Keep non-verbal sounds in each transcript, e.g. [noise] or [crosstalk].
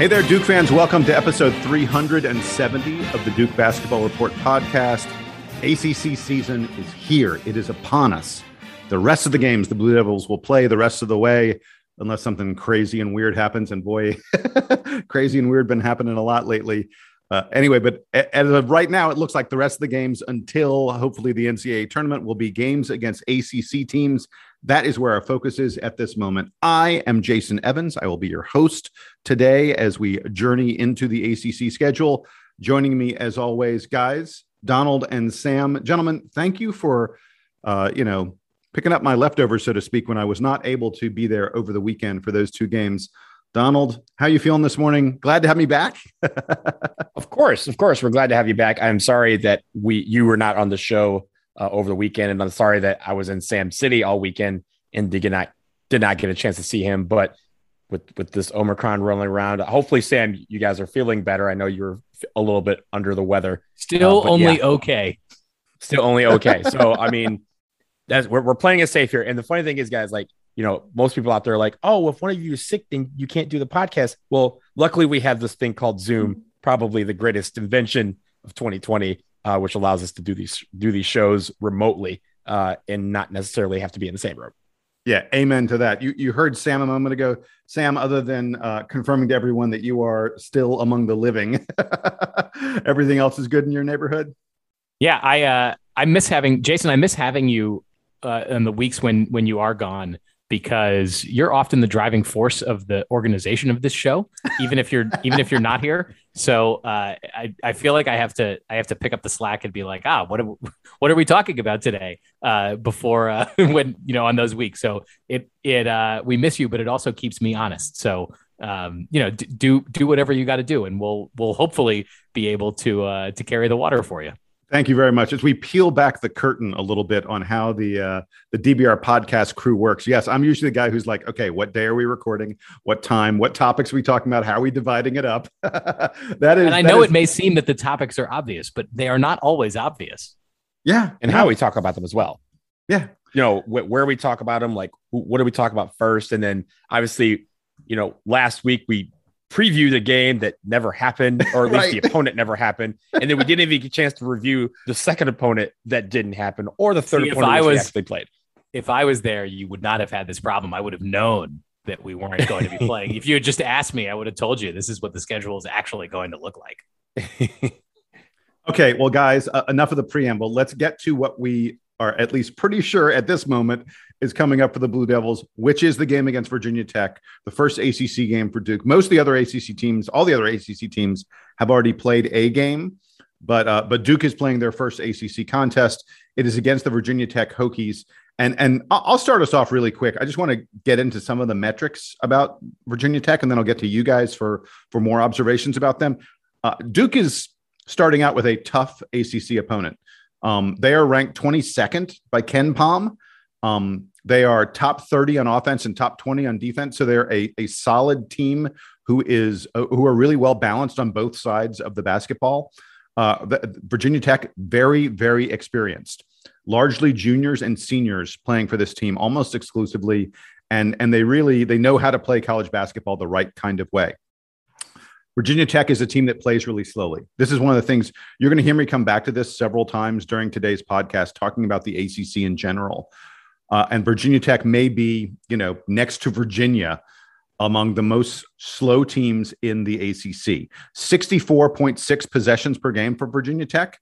Hey there, Duke fans. Welcome to episode 370 of the Duke Basketball Report podcast. ACC season is here, it is upon us. The rest of the games, the Blue Devils will play the rest of the way, unless something crazy and weird happens. And boy, [laughs] crazy and weird been happening a lot lately. Uh, anyway, but as of right now, it looks like the rest of the games until hopefully the NCAA tournament will be games against ACC teams. That is where our focus is at this moment. I am Jason Evans. I will be your host today as we journey into the ACC schedule. Joining me, as always, guys, Donald and Sam. Gentlemen, thank you for, uh, you know, picking up my leftovers, so to speak, when I was not able to be there over the weekend for those two games. Donald, how you feeling this morning? Glad to have me back. [laughs] of course, of course, we're glad to have you back. I'm sorry that we you were not on the show uh, over the weekend, and I'm sorry that I was in Sam City all weekend and did not did not get a chance to see him. But with with this Omicron rolling around, hopefully, Sam, you guys are feeling better. I know you're a little bit under the weather. Still uh, only yeah, okay. Still only okay. So I mean, that's we're, we're playing it safe here. And the funny thing is, guys, like you know, most people out there are like, oh, if one of you is sick, then you can't do the podcast. Well, luckily we have this thing called Zoom, probably the greatest invention of 2020, uh, which allows us to do these do these shows remotely uh, and not necessarily have to be in the same room. Yeah, amen to that. You you heard Sam a moment ago. Sam, other than uh, confirming to everyone that you are still among the living, [laughs] everything else is good in your neighborhood. Yeah, I uh, I miss having Jason. I miss having you uh, in the weeks when when you are gone because you're often the driving force of the organization of this show, [laughs] even if you're even if you're not here. So uh, I I feel like I have to I have to pick up the slack and be like, ah, what are, what are we talking about today? Uh, before uh, [laughs] when you know on those weeks. So it it uh, we miss you, but it also keeps me honest. So um, you know, d- do do whatever you got to do, and we'll we'll hopefully be able to uh, to carry the water for you. Thank you very much. As we peel back the curtain a little bit on how the uh, the DBR podcast crew works, yes, I'm usually the guy who's like, okay, what day are we recording? What time? What topics are we talking about? How are we dividing it up? [laughs] that is. And I know is, it may seem that the topics are obvious, but they are not always obvious. Yeah, and how we talk about them as well. Yeah, you know wh- where we talk about them, like what do we talk about first, and then obviously, you know, last week we preview the game that never happened, or at least right. the opponent never happened, and then we didn't even get a chance to review the second opponent that didn't happen, or the third See, opponent I was, actually played. If I was there, you would not have had this problem. I would have known that we weren't going to be [laughs] playing. if you had just asked me, I would have told you this is what the schedule is actually going to look like. [laughs] okay, well, guys, uh, enough of the preamble. Let's get to what we are at least pretty sure at this moment is coming up for the Blue Devils, which is the game against Virginia Tech, the first ACC game for Duke. Most of the other ACC teams, all the other ACC teams, have already played a game, but uh, but Duke is playing their first ACC contest. It is against the Virginia Tech Hokies, and and I'll start us off really quick. I just want to get into some of the metrics about Virginia Tech, and then I'll get to you guys for for more observations about them. Uh, Duke is starting out with a tough ACC opponent. Um, they are ranked 22nd by KenPom. Um, they are top 30 on offense and top 20 on defense. So they're a, a solid team who is uh, who are really well balanced on both sides of the basketball. Uh, Virginia Tech, very, very experienced, largely juniors and seniors playing for this team almost exclusively. And, and they really they know how to play college basketball the right kind of way. Virginia Tech is a team that plays really slowly. This is one of the things you're going to hear me come back to this several times during today's podcast, talking about the ACC in general. Uh, and Virginia Tech may be, you know, next to Virginia among the most slow teams in the ACC. 64.6 possessions per game for Virginia Tech.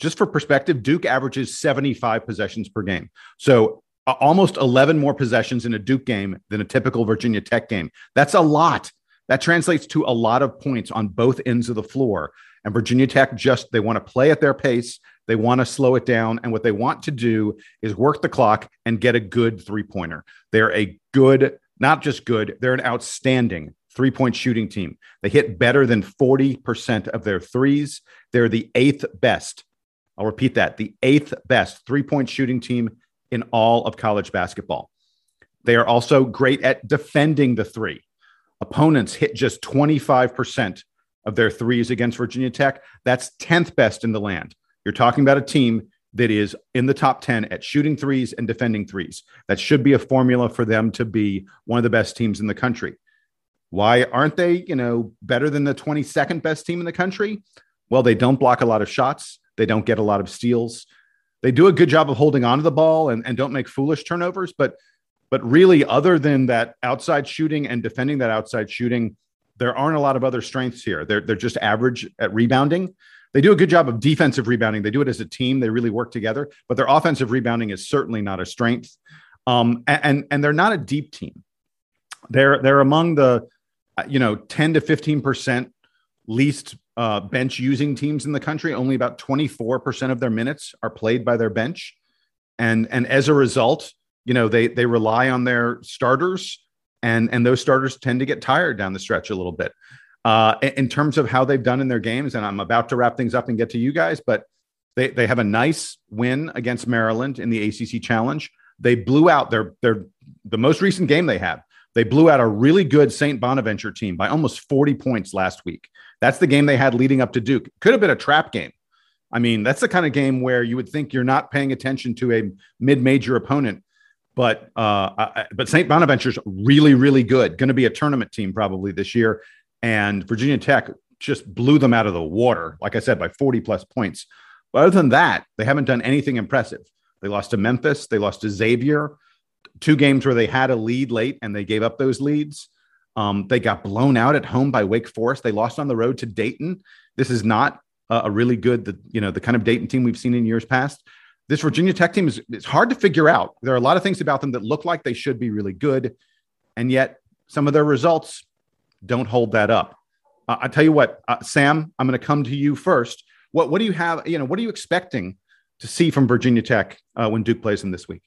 Just for perspective, Duke averages 75 possessions per game. So almost 11 more possessions in a Duke game than a typical Virginia Tech game. That's a lot. That translates to a lot of points on both ends of the floor. And Virginia Tech just, they want to play at their pace. They want to slow it down. And what they want to do is work the clock and get a good three pointer. They're a good, not just good, they're an outstanding three point shooting team. They hit better than 40% of their threes. They're the eighth best. I'll repeat that the eighth best three point shooting team in all of college basketball. They are also great at defending the three. Opponents hit just 25% of their threes against Virginia Tech. That's 10th best in the land. You're talking about a team that is in the top 10 at shooting threes and defending threes. That should be a formula for them to be one of the best teams in the country. Why aren't they, you know, better than the 22nd best team in the country? Well, they don't block a lot of shots. They don't get a lot of steals. They do a good job of holding onto the ball and, and don't make foolish turnovers. But but really, other than that outside shooting and defending that outside shooting, there aren't a lot of other strengths here. They're they're just average at rebounding. They do a good job of defensive rebounding. They do it as a team. They really work together. But their offensive rebounding is certainly not a strength. Um, and and they're not a deep team. They're they're among the you know 10 to 15 percent least uh, bench using teams in the country. Only about 24 percent of their minutes are played by their bench, and and as a result, you know they they rely on their starters, and and those starters tend to get tired down the stretch a little bit. Uh, in terms of how they've done in their games, and I'm about to wrap things up and get to you guys, but they they have a nice win against Maryland in the ACC Challenge. They blew out their their the most recent game they had. They blew out a really good St. Bonaventure team by almost 40 points last week. That's the game they had leading up to Duke. Could have been a trap game. I mean, that's the kind of game where you would think you're not paying attention to a mid-major opponent, but uh, but St. Bonaventure's really, really good. Going to be a tournament team probably this year, and Virginia Tech just blew them out of the water. Like I said, by 40 plus points. But other than that, they haven't done anything impressive. They lost to Memphis. They lost to Xavier. Two games where they had a lead late and they gave up those leads. Um, they got blown out at home by Wake Forest. They lost on the road to Dayton. This is not a, a really good, the, you know, the kind of Dayton team we've seen in years past. This Virginia Tech team is it's hard to figure out. There are a lot of things about them that look like they should be really good, and yet some of their results don't hold that up. Uh, I tell you what, uh, Sam, I'm going to come to you first. What what do you have? You know, what are you expecting to see from Virginia Tech uh, when Duke plays them this week?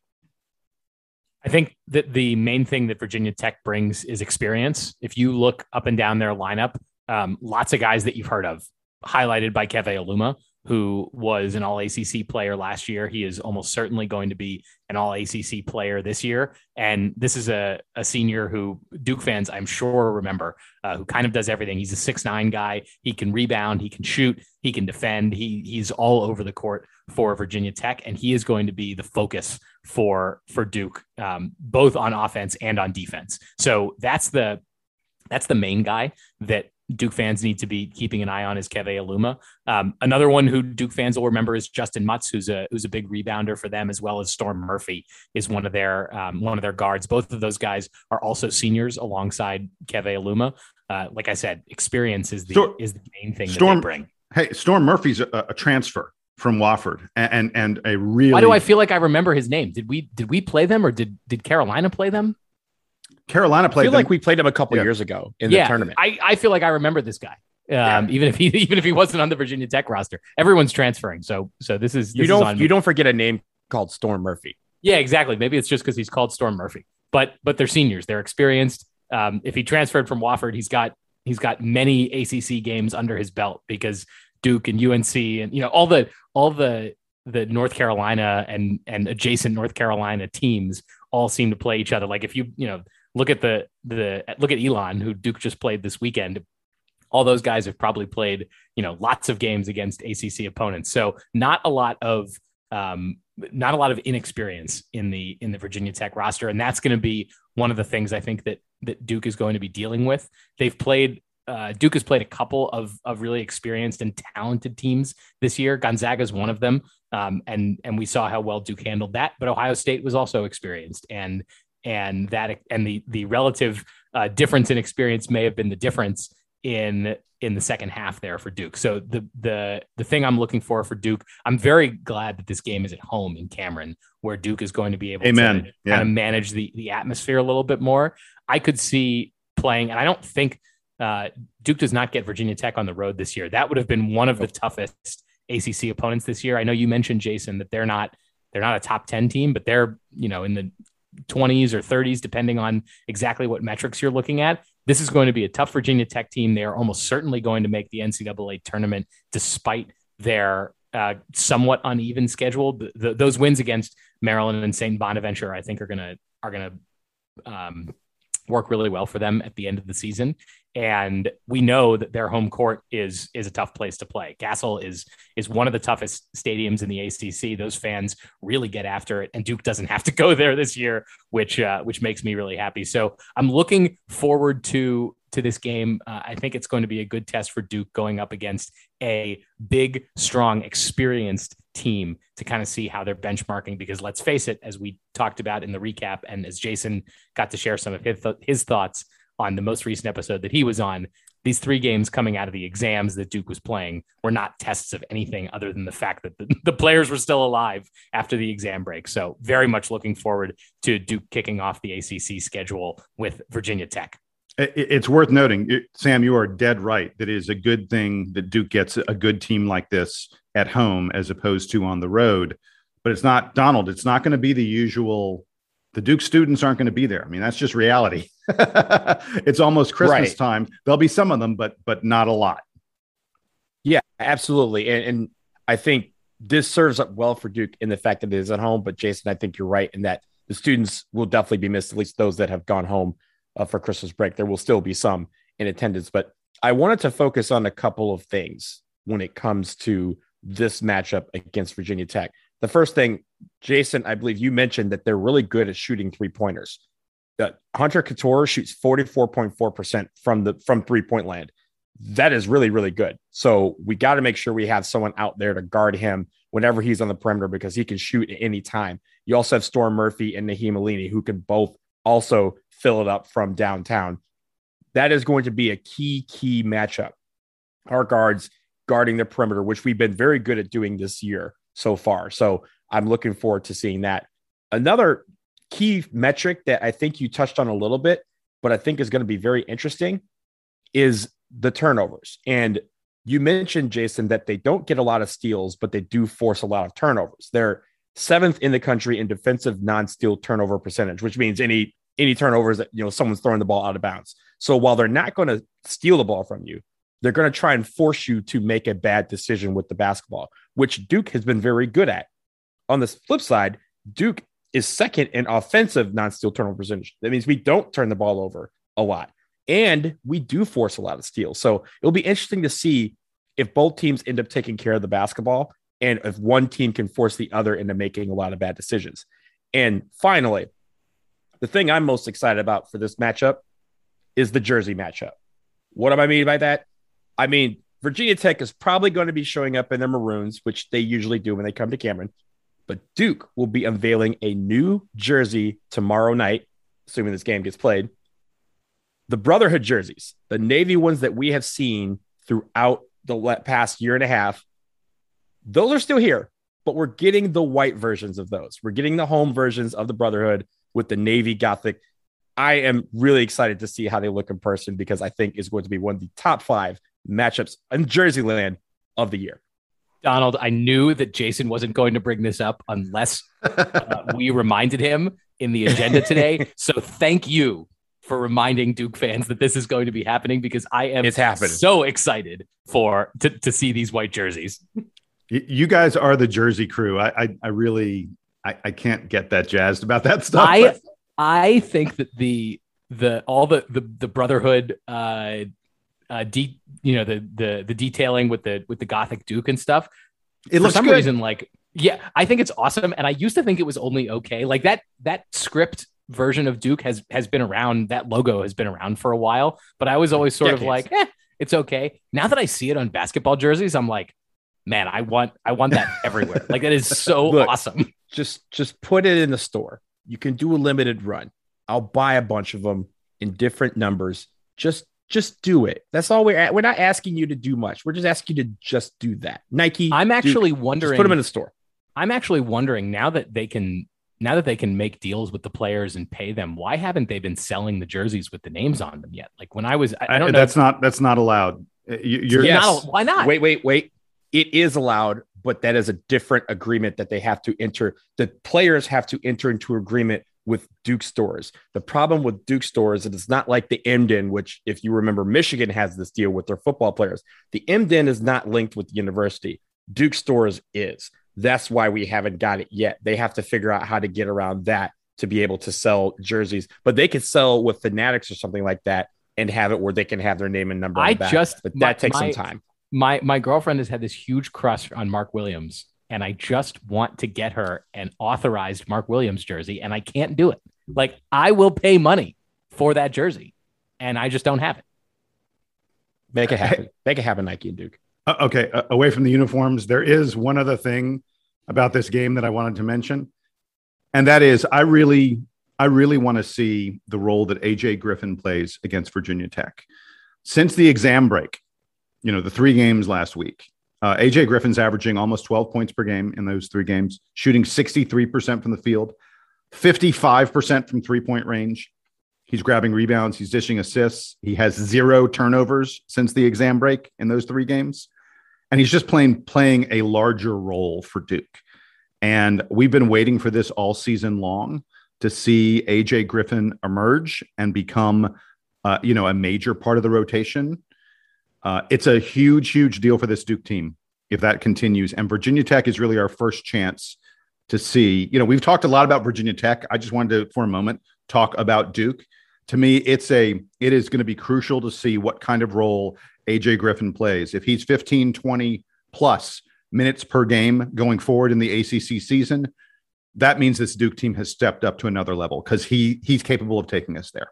I think that the main thing that Virginia Tech brings is experience. If you look up and down their lineup, um, lots of guys that you've heard of, highlighted by Keve Aluma, who was an all ACC player last year. He is almost certainly going to be an all ACC player this year. And this is a, a senior who Duke fans, I'm sure, remember, uh, who kind of does everything. He's a six nine guy. He can rebound, he can shoot, he can defend. He, he's all over the court for Virginia Tech, and he is going to be the focus for for Duke, um, both on offense and on defense. So that's the that's the main guy that Duke fans need to be keeping an eye on is Keve Aluma. Um, another one who Duke fans will remember is Justin Mutts, who's a who's a big rebounder for them, as well as Storm Murphy is one of their um, one of their guards. Both of those guys are also seniors alongside Keve Aluma. Uh, like I said, experience is the Storm, is the main thing Storm, that they bring. Hey, Storm Murphy's a, a transfer from Wofford and, and, and a really. Why do I feel like I remember his name? Did we did we play them or did did Carolina play them? Carolina played. I feel them. like we played him a couple yeah. years ago in yeah, the tournament. I, I feel like I remember this guy. Um, yeah. [laughs] even if he even if he wasn't on the Virginia Tech roster, everyone's transferring. So so this is this you don't you don't forget a name called Storm Murphy. Yeah, exactly. Maybe it's just because he's called Storm Murphy, but but they're seniors. They're experienced. Um, if he transferred from Wofford, he's got he's got many ACC games under his belt because Duke and UNC and you know all the all the the North Carolina and and adjacent North Carolina teams all seem to play each other. Like if you you know look at the the look at Elon who Duke just played this weekend. All those guys have probably played you know lots of games against ACC opponents. So not a lot of um, not a lot of inexperience in the in the Virginia Tech roster, and that's going to be one of the things I think that that Duke is going to be dealing with. They've played uh, Duke has played a couple of of really experienced and talented teams this year. Gonzaga is one of them, um, and and we saw how well Duke handled that. But Ohio State was also experienced, and and that and the the relative uh, difference in experience may have been the difference in in the second half there for Duke. So the the the thing I'm looking for for Duke, I'm very glad that this game is at home in Cameron, where Duke is going to be able Amen. to yeah. kind of manage the the atmosphere a little bit more. I could see playing, and I don't think uh, Duke does not get Virginia Tech on the road this year. That would have been one of the toughest ACC opponents this year. I know you mentioned Jason that they're not they're not a top 10 team, but they're, you know, in the 20s or 30s depending on exactly what metrics you're looking at. This is going to be a tough Virginia Tech team. They are almost certainly going to make the NCAA tournament despite their uh, somewhat uneven schedule. The, the, those wins against Maryland and St. Bonaventure, I think, are gonna are gonna um, work really well for them at the end of the season. And we know that their home court is is a tough place to play. Cassell is is one of the toughest stadiums in the ACC. Those fans really get after it, and Duke doesn't have to go there this year, which uh, which makes me really happy. So I'm looking forward to to this game. Uh, I think it's going to be a good test for Duke going up against a big, strong, experienced team to kind of see how they're benchmarking. Because let's face it, as we talked about in the recap, and as Jason got to share some of his, th- his thoughts on the most recent episode that he was on, these three games coming out of the exams that Duke was playing were not tests of anything other than the fact that the, [laughs] the, players were still alive after the exam break. So, very much looking forward to Duke kicking off the ACC schedule with Virginia Tech. It's worth noting, Sam, you are dead right. That is a good thing that Duke gets a good team like this at home as opposed to on the road. But it's not, Donald, it's not going to be the usual the Duke students aren't going to be there. I mean, that's just reality. [laughs] it's almost Christmas right. time. There'll be some of them, but but not a lot. Yeah, absolutely. And, and I think this serves up well for Duke in the fact that it is at home. But Jason, I think you're right in that the students will definitely be missed, at least those that have gone home uh, for Christmas break. There will still be some in attendance. But I wanted to focus on a couple of things when it comes to this matchup against Virginia Tech. The first thing, Jason, I believe you mentioned that they're really good at shooting three pointers. Uh, Hunter Cattoor shoots 44.4% from the from three point land. That is really, really good. So we got to make sure we have someone out there to guard him whenever he's on the perimeter because he can shoot at any time. You also have Storm Murphy and Nahiem Alleyne who can both also fill it up from downtown. That is going to be a key, key matchup. Our guards guarding the perimeter, which we've been very good at doing this year so far. So I'm looking forward to seeing that. Another key metric that I think you touched on a little bit, but I think is going to be very interesting is the turnovers. And you mentioned, Jason, that they don't get a lot of steals, but they do force a lot of turnovers. They're seventh in the country in defensive non-steal turnover percentage, which means any any turnovers that you know someone's throwing the ball out of bounds. So while they're not going to steal the ball from you, they're going to try and force you to make a bad decision with the basketball, which Duke has been very good at. On the flip side, Duke is second in offensive non-steal turnover percentage. That means we don't turn the ball over a lot, and we do force a lot of steals. So it'll be interesting to see if both teams end up taking care of the basketball, and if one team can force the other into making a lot of bad decisions. And finally, the thing I'm most excited about for this matchup is the jersey matchup. What do I mean by that? I mean, Virginia Tech is probably going to be showing up in their maroons, which they usually do when they come to Cameron. But Duke will be unveiling a new jersey tomorrow night, assuming this game gets played. The Brotherhood jerseys, the Navy ones that we have seen throughout the past year and a half, those are still here, but we're getting the white versions of those. We're getting the home versions of the Brotherhood with the Navy Gothic. I am really excited to see how they look in person because I think is going to be one of the top five matchups in Jersey land of the year. Donald, I knew that Jason wasn't going to bring this up unless uh, [laughs] we reminded him in the agenda today. So thank you for reminding Duke fans that this is going to be happening because I am it's happening. so excited for to, to see these white jerseys. You guys are the Jersey crew. I I, I really I, I can't get that jazzed about that stuff. I I think that the the all the the, the brotherhood uh uh, de- you know the the the detailing with the with the gothic duke and stuff. It for some good. reason, like yeah, I think it's awesome, and I used to think it was only okay. Like that that script version of Duke has has been around. That logo has been around for a while, but I was always sort Decades. of like, eh, it's okay. Now that I see it on basketball jerseys, I'm like, man, I want I want that [laughs] everywhere. Like that is so Look, awesome. Just just put it in the store. You can do a limited run. I'll buy a bunch of them in different numbers. Just just do it. That's all we're at. We're not asking you to do much. We're just asking you to just do that. Nike. I'm actually Duke, wondering. put them in the store. I'm actually wondering now that they can now that they can make deals with the players and pay them. Why haven't they been selling the jerseys with the names on them yet? Like when I was, I, I don't know. That's not that's not allowed. Uh, you, are yes. Not, why not? Wait, wait, wait. It is allowed, but that is a different agreement that they have to enter. The players have to enter into agreement with Duke stores. The problem with Duke stores is it's not like the M Den, which, if you remember, Michigan has this deal with their football players. The M Den is not linked with the university. Duke stores is. That's why we haven't got it yet. They have to figure out how to get around that to be able to sell jerseys, but they could sell with Fanatics or something like that and have it where they can have their name and number. I just, but that my, takes my, some time. My my girlfriend has had this huge crush on Mark Williams and I just want to get her an authorized Mark Williams jersey, and I can't do it. Like I will pay money for that jersey, and I just don't have it. Make it happen. Make it happen, Nike and Duke. Uh, okay, uh, away from the uniforms, there is one other thing about this game that I wanted to mention, and that is I really, I really want to see the role that AJ Griffin plays against Virginia Tech. Since the exam break, you know, the three games last week, uh, AJ Griffin's averaging almost 12 points per game in those three games, shooting 63% from the field, 55% from three point range. He's grabbing rebounds, he's dishing assists. He has zero turnovers since the exam break in those three games and he's just playing playing a larger role for Duke. And we've been waiting for this all season long to see AJ Griffin emerge and become, uh, you know, a major part of the rotation. Uh, it's a huge, huge deal for this Duke team if that continues. And Virginia Tech is really our first chance to see. You know, we've talked a lot about Virginia Tech. I just wanted to, for a moment, talk about Duke. To me, it's a it is going to be crucial to see what kind of role AJ Griffin plays. If he's 15, 20 plus minutes per game going forward in the ACC season, that means this Duke team has stepped up to another level because he he's capable of taking us there.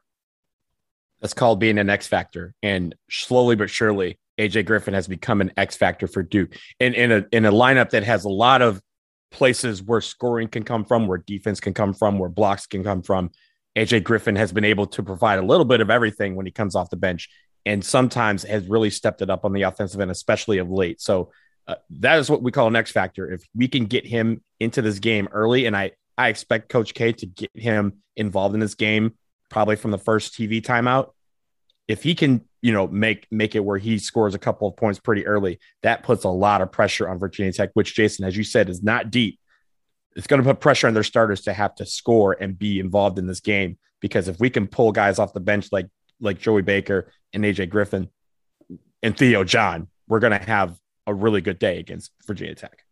That's called being an X factor, and slowly but surely, AJ Griffin has become an X factor for Duke. And in a in a lineup that has a lot of places where scoring can come from, where defense can come from, where blocks can come from. AJ Griffin has been able to provide a little bit of everything when he comes off the bench and sometimes has really stepped it up on the offensive end, especially of late. So uh, that is what we call an X factor. If we can get him into this game early, and I I expect Coach K to get him involved in this game probably from the first TV timeout. If he can, you know, make make it where he scores a couple of points pretty early, that puts a lot of pressure on Virginia Tech, which Jason, as you said, is not deep. It's going to put pressure on their starters to have to score and be involved in this game because if we can pull guys off the bench like like Joey Baker and AJ Griffin and Theo John, we're going to have a really good day against Virginia Tech.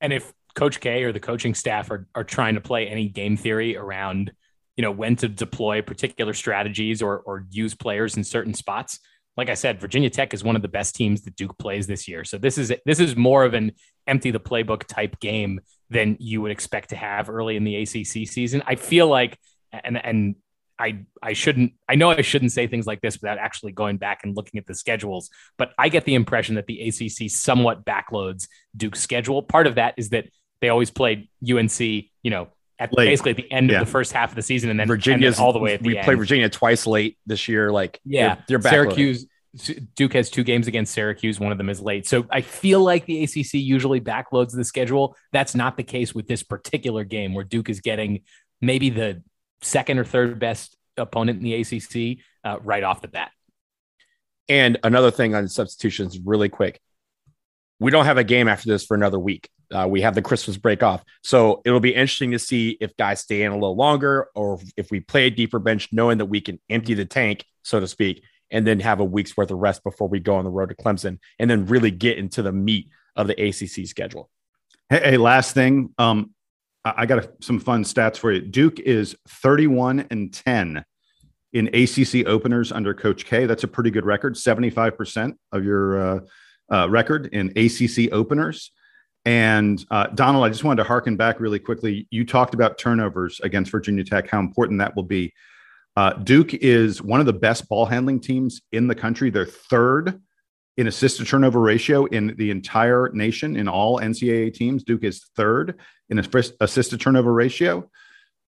And if Coach K or the coaching staff are, are trying to play any game theory around, you know, when to deploy particular strategies or, or use players in certain spots, like I said, Virginia Tech is one of the best teams that Duke plays this year. So this is this is more of an empty the playbook type game than you would expect to have early in the ACC season. I feel like, and and I I shouldn't I know I shouldn't say things like this without actually going back and looking at the schedules, but I get the impression that the ACC somewhat backloads Duke's schedule. Part of that is that they always played UNC, you know, at late. basically at the end yeah. of the first half of the season, and then Virginia's all the way at the we end. Virginia twice late this year. Like yeah, they're, they're Syracuse. Duke has two games against Syracuse. One of them is late. So I feel like the ACC usually backloads the schedule. That's not the case with this particular game where Duke is getting maybe the second or third best opponent in the ACC uh, right off the bat. And another thing on substitutions, really quick. We don't have a game after this for another week. Uh, we have the Christmas break off. So it'll be interesting to see if guys stay in a little longer or if we play a deeper bench, knowing that we can empty the tank, so to speak, and then have a week's worth of rest before we go on the road to Clemson and then really get into the meat of the ACC schedule. Hey, hey last thing. Um, I got some fun stats for you. Duke is 31 and 10 in ACC openers under Coach K. That's a pretty good record. 75% of your uh, uh, record in ACC openers. And uh, Donald, I just wanted to harken back really quickly. You talked about turnovers against Virginia Tech, how important that will be. Uh, Duke is one of the best ball handling teams in the country. They're third in assist to turnover ratio in the entire nation in all NCAA teams. Duke is third in assist to turnover ratio.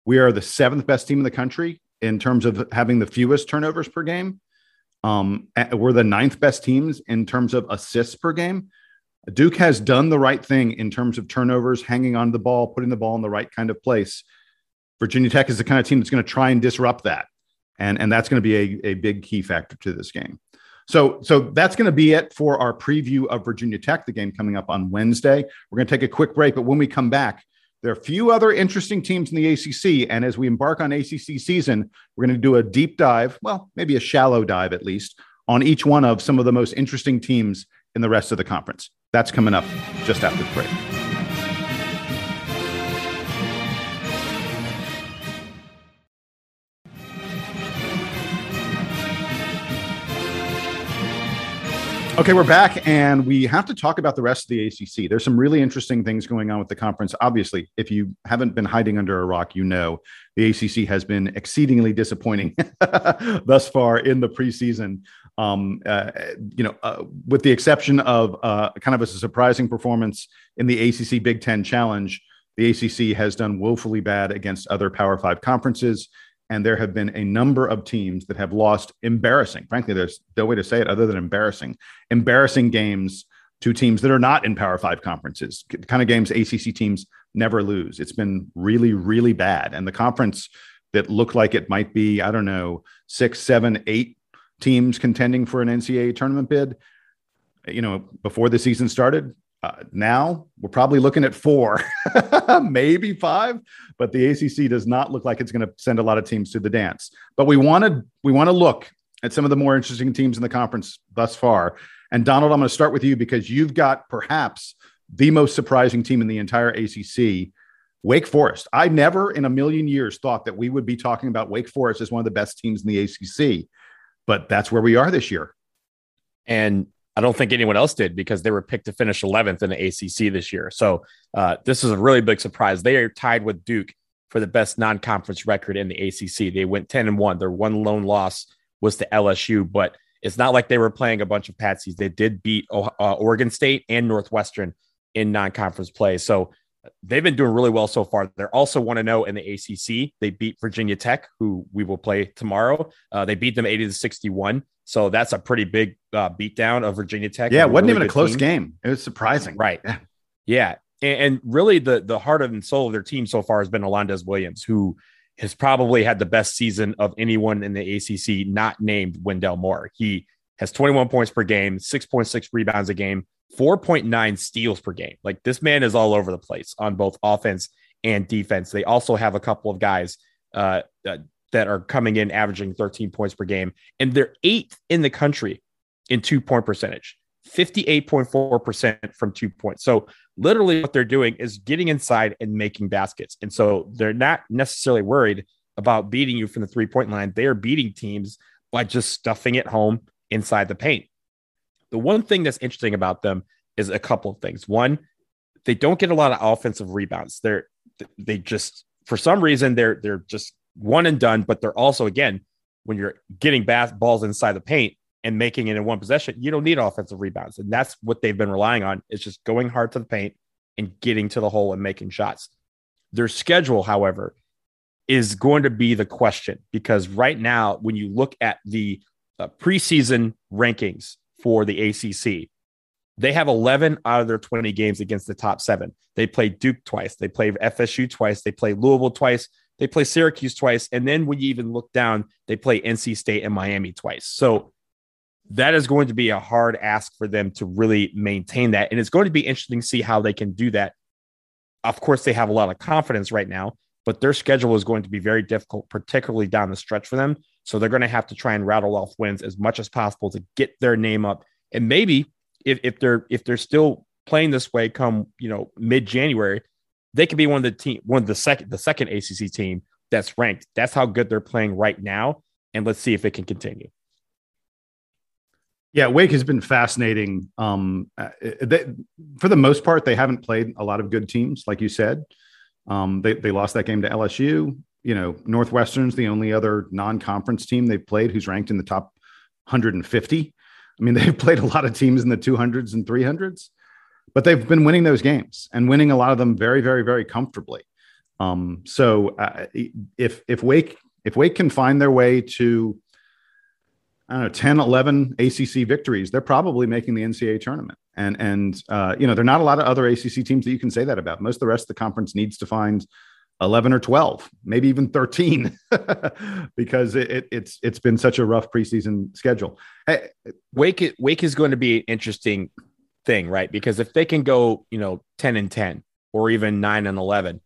We are the seventh best team in the country in terms of having the fewest turnovers per game. Um, we're the ninth best teams in terms of assists per game. Duke has done the right thing in terms of turnovers, hanging on to the ball, putting the ball in the right kind of place. Virginia Tech is the kind of team that's going to try and disrupt that. And, and that's going to be a, a big key factor to this game. So, so that's going to be it for our preview of Virginia Tech, the game coming up on Wednesday. We're going to take a quick break, but when we come back, there are a few other interesting teams in the ACC. And as we embark on ACC season, we're going to do a deep dive, well, maybe a shallow dive at least, on each one of some of the most interesting teams in the rest of the conference. That's coming up just after the break. Okay, we're back and we have to talk about the rest of the ACC. There's some really interesting things going on with the conference. Obviously, if you haven't been hiding under a rock, you know the ACC has been exceedingly disappointing [laughs] thus far in the preseason. Um, uh, you know, uh, with the exception of uh, kind of a surprising performance in the ACC Big Ten Challenge, the ACC has done woefully bad against other Power Five conferences. And there have been a number of teams that have lost embarrassing, frankly, there's no way to say it other than embarrassing, embarrassing games to teams that are not in Power Five conferences, kind of games ACC teams never lose. It's been really, really bad. And the conference that looked like it might be, I don't know, six, seven, eight teams contending for an NCAA tournament bid, you know, before the season started, uh, now we're probably looking at four, [laughs] maybe five, but the ACC does not look like it's going to send a lot of teams to the dance. But we want to we want to look at some of the more interesting teams in the conference thus far. And Donald, I'm going to start with you because you've got perhaps the most surprising team in the entire ACC, Wake Forest. I never in a million years thought that we would be talking about Wake Forest as one of the best teams in the ACC, but that's where we are this year. And I don't think anyone else did because they were picked to finish 11th in the ACC this year. So uh, this is a really big surprise. They are tied with Duke for the best non-conference record in the ACC. They went 10 and one. Their one lone loss was to LSU, but it's not like they were playing a bunch of patsies. They did beat uh, Oregon State and Northwestern in non-conference play. So they've been doing really well so far. They're also want to know in the ACC. They beat Virginia Tech, who we will play tomorrow. Uh, they beat them 80 to 61. So that's a pretty big uh, beatdown of Virginia Tech. Yeah, it wasn't really even a close team. game. It was surprising. Right. Yeah. yeah. And, and, really, the the heart and soul of their team so far has been Alondes Williams, who has probably had the best season of anyone in the ACC not named Wendell Moore. He has 21 points per game, 6.6 rebounds a game, 4.9 steals per game. Like this man is all over the place on both offense and defense. They also have a couple of guys uh, uh, that are coming in averaging 13 points per game, and they're eighth in the country in two point percentage, 58.4% from two points. So, literally, what they're doing is getting inside and making baskets. And so, they're not necessarily worried about beating you from the three point line. They are beating teams by just stuffing it home inside the paint. The one thing that's interesting about them is a couple of things. One, they don't get a lot of offensive rebounds. They're they just for some reason they're they're just one and done, but they're also, again, when you're getting bas- balls inside the paint and making it in one possession, you don't need offensive rebounds. And that's what they've been relying on. It's just going hard to the paint and getting to the hole and making shots. Their schedule, however, is going to be the question because right now, when you look at the uh, preseason rankings for the ACC, they have 11 out of their 20 games against the top seven. They play Duke twice, they play FSU twice, they play Louisville twice, they play Syracuse twice. And then when you even look down, they play NC State and Miami twice. So that is going to be a hard ask for them to really maintain that. And it's going to be interesting to see how they can do that. Of course, they have a lot of confidence right now, but their schedule is going to be very difficult, particularly down the stretch for them. So they're going to have to try and rattle off wins as much as possible to get their name up. And maybe if, if they're if they're still playing this way come you know mid January, they could be one of the team, one of the second, the second ACC team that's ranked. That's how good they're playing right now, and let's see if it can continue. Yeah, Wake has been fascinating. Um, uh, they, for the most part, they haven't played a lot of good teams, like you said. Um, they they lost that game to LSU. You know, Northwestern's the only other non-conference team they've played who's ranked in the top 150. I mean, [laughs] they've played a lot of teams in the 200s and 300s but they've been winning those games and winning a lot of them very, very, very comfortably. Um, so uh, if if Wake if Wake can find their way to I don't know 10, 11 ACC victories, they're probably making the NCAA tournament. And and uh, you know, there are not a lot of other ACC teams that you can say that about. Most of the rest of the conference needs to find 11 or 12, maybe even 13, [laughs] because it, it, it's it's been such a rough preseason schedule. Hey, Wake Wake is going to be an interesting thing, right? Because if they can go, you know, 10 and 10 or even 9 and 11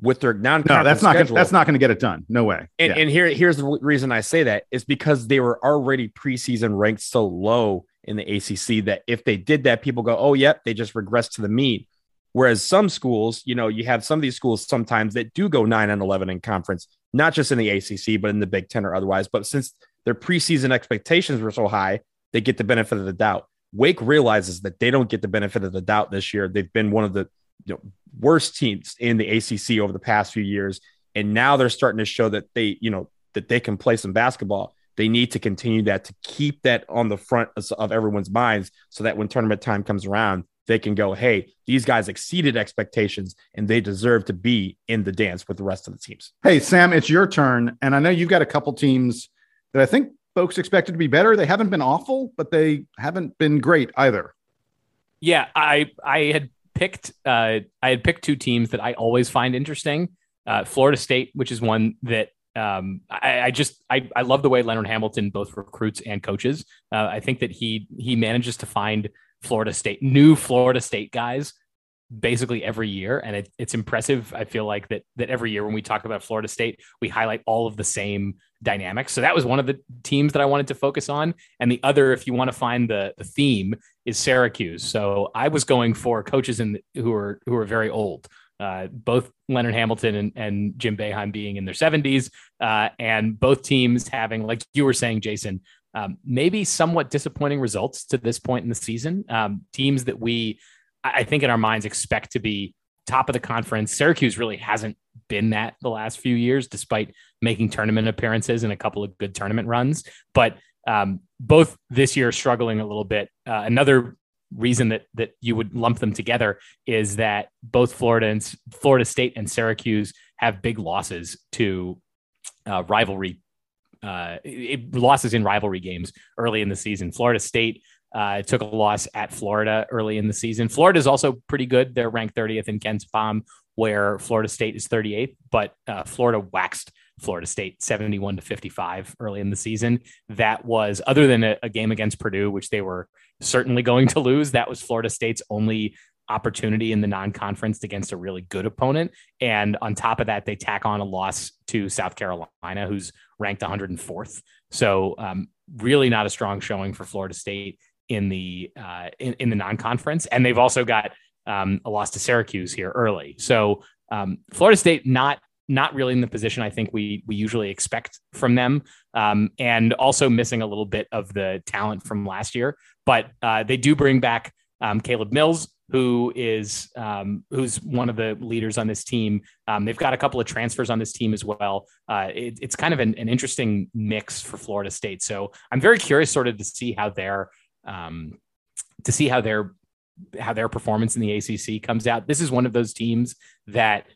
with their non No, that's not schedule, gonna, that's not going to get it done. No way. And, yeah. and here here's the reason I say that is because they were already preseason ranked so low in the ACC that if they did that people go, "Oh, yep, they just regressed to the mean." Whereas some schools, you know, you have some of these schools sometimes that do go 9 and 11 in conference, not just in the ACC, but in the Big 10 or otherwise, but since their preseason expectations were so high, they get the benefit of the doubt. Wake realizes that they don't get the benefit of the doubt this year. They've been one of the you know, worst teams in the ACC over the past few years, and now they're starting to show that they, you know, that they can play some basketball. they need to continue that to keep that on the front of everyone's minds so that when tournament time comes around, they can go, hey, these guys exceeded expectations and they deserve to be in the dance with the rest of the teams. Hey, Sam, it's your turn. And I know you've got a couple teams that I think folks expected to be better. They haven't been awful, but they haven't been great either. Yeah, I I had picked uh, I had picked two teams that I always find interesting. Uh, Florida State, which is one that um, I, I, just I, I love the way Leonard Hamilton both recruits and coaches. Uh, I think that he he manages to find Florida State new Florida State guys basically every year, and it, it's impressive. I feel like that that every year when we talk about Florida State, we highlight all of the same dynamics. So that was one of the teams that I wanted to focus on, and the other, if you want to find the the theme, is Syracuse. So I was going for coaches in who are who are very old uh, both Leonard Hamilton and, and, Jim Boeheim being in their 70s, uh, and both teams having, like you were saying, Jason, um, maybe somewhat disappointing results to this point in the season. Um, teams that we, I think, in our minds expect to be top of the conference. Syracuse really hasn't been that the last few years, despite making tournament appearances and a couple of good tournament runs. But um, both this year struggling a little bit. Uh, another reason that that you would lump them together is that both Florida and Florida State and Syracuse have big losses to uh, rivalry uh, it, losses in rivalry games early in the season. Florida State uh, took a loss at Florida early in the season. Florida is also pretty good. They're ranked 30th in KenPom, where Florida State is 38th, but uh, Florida waxed Florida State 71 to 55 early in the season. That was, other than a, a game against Purdue, which they were certainly going to lose, that was Florida State's only opportunity in the non-conference against a really good opponent. And on top of that, they tack on a loss to South Carolina, who's ranked 104th. So um, really not a strong showing for Florida State in the uh, in, in the non-conference. And they've also got um, a loss to Syracuse here early. So um, Florida State not not really in the position I think we we usually expect from them, um, and also missing a little bit of the talent from last year. But uh, they do bring back um, Caleb Mills, who is um, who's one of the leaders on this team. Um, they've got a couple of transfers on this team as well. Uh, it, it's kind of an, an, interesting mix for Florida State. So I'm very curious, sort of, to see how their um, to see how their how their performance in the ACC comes out. This is one of those teams that,